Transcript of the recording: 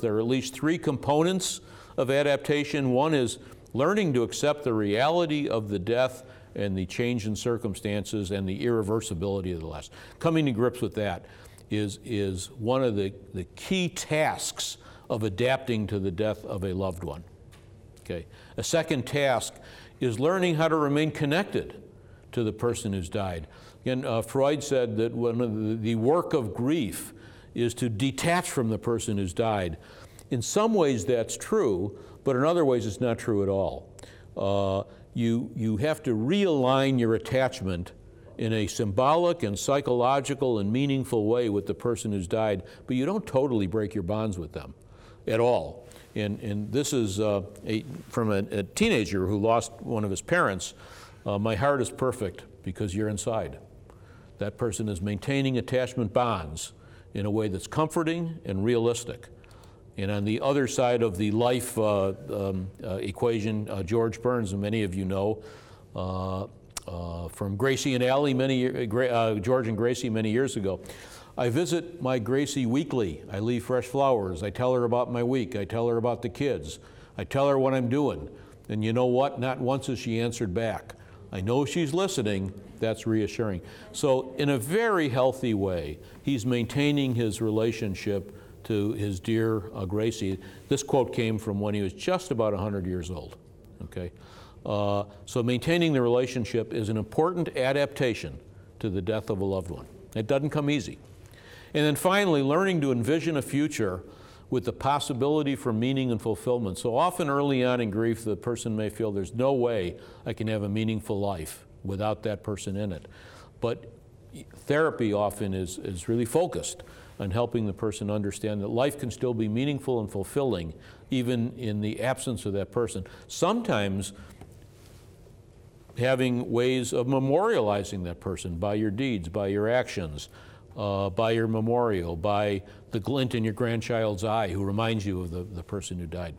There are at least three components of adaptation. One is learning to accept the reality of the death and the change in circumstances and the irreversibility of the loss. Coming to grips with that is, is one of the, the key tasks of adapting to the death of a loved one. Okay. A second task is learning how to remain connected to the person who's died. Again, uh, Freud said that one of the, work of grief is to detach from the person who's died. In some ways, that's true, but in other ways, it's not true at all. Uh, you, you have to realign your attachment in a symbolic and psychological and meaningful way with the person who's died, but you don't totally break your bonds with them at all. And, and this is uh, a, from a, a, teenager who lost one of his parents. Uh, my heart is perfect because you're inside. That person is maintaining attachment bonds in a way that's comforting and realistic. And on the other side of the life uh, um, uh, equation, uh, George Burns, and many of you know, uh, uh, from Gracie and Allie, many George and Gracie many years ago. I visit my Gracie weekly. I leave fresh flowers. I tell her about my week. I tell her about the kids. I tell her what I'm doing. And you know what? Not once has she answered back. I know she's listening. That's reassuring. So, in a very healthy way, he's maintaining his relationship to his dear uh, Gracie. This quote came from when he was just about 100 years old. Okay? Uh, so maintaining the relationship is an important adaptation to the death of a loved one. It doesn't come easy. And then finally, learning to envision a future with the possibility for meaning and fulfillment. So often early on in grief, the person may feel there's no way I can have a meaningful life without that person in it. But therapy often is, is really focused on helping the person understand that life can still be meaningful and fulfilling even in the absence of that person. Sometimes having ways of memorializing that person by your deeds, by your actions, uh, by your memorial, by the glint in your grandchild's eye who reminds you of the, the person who died.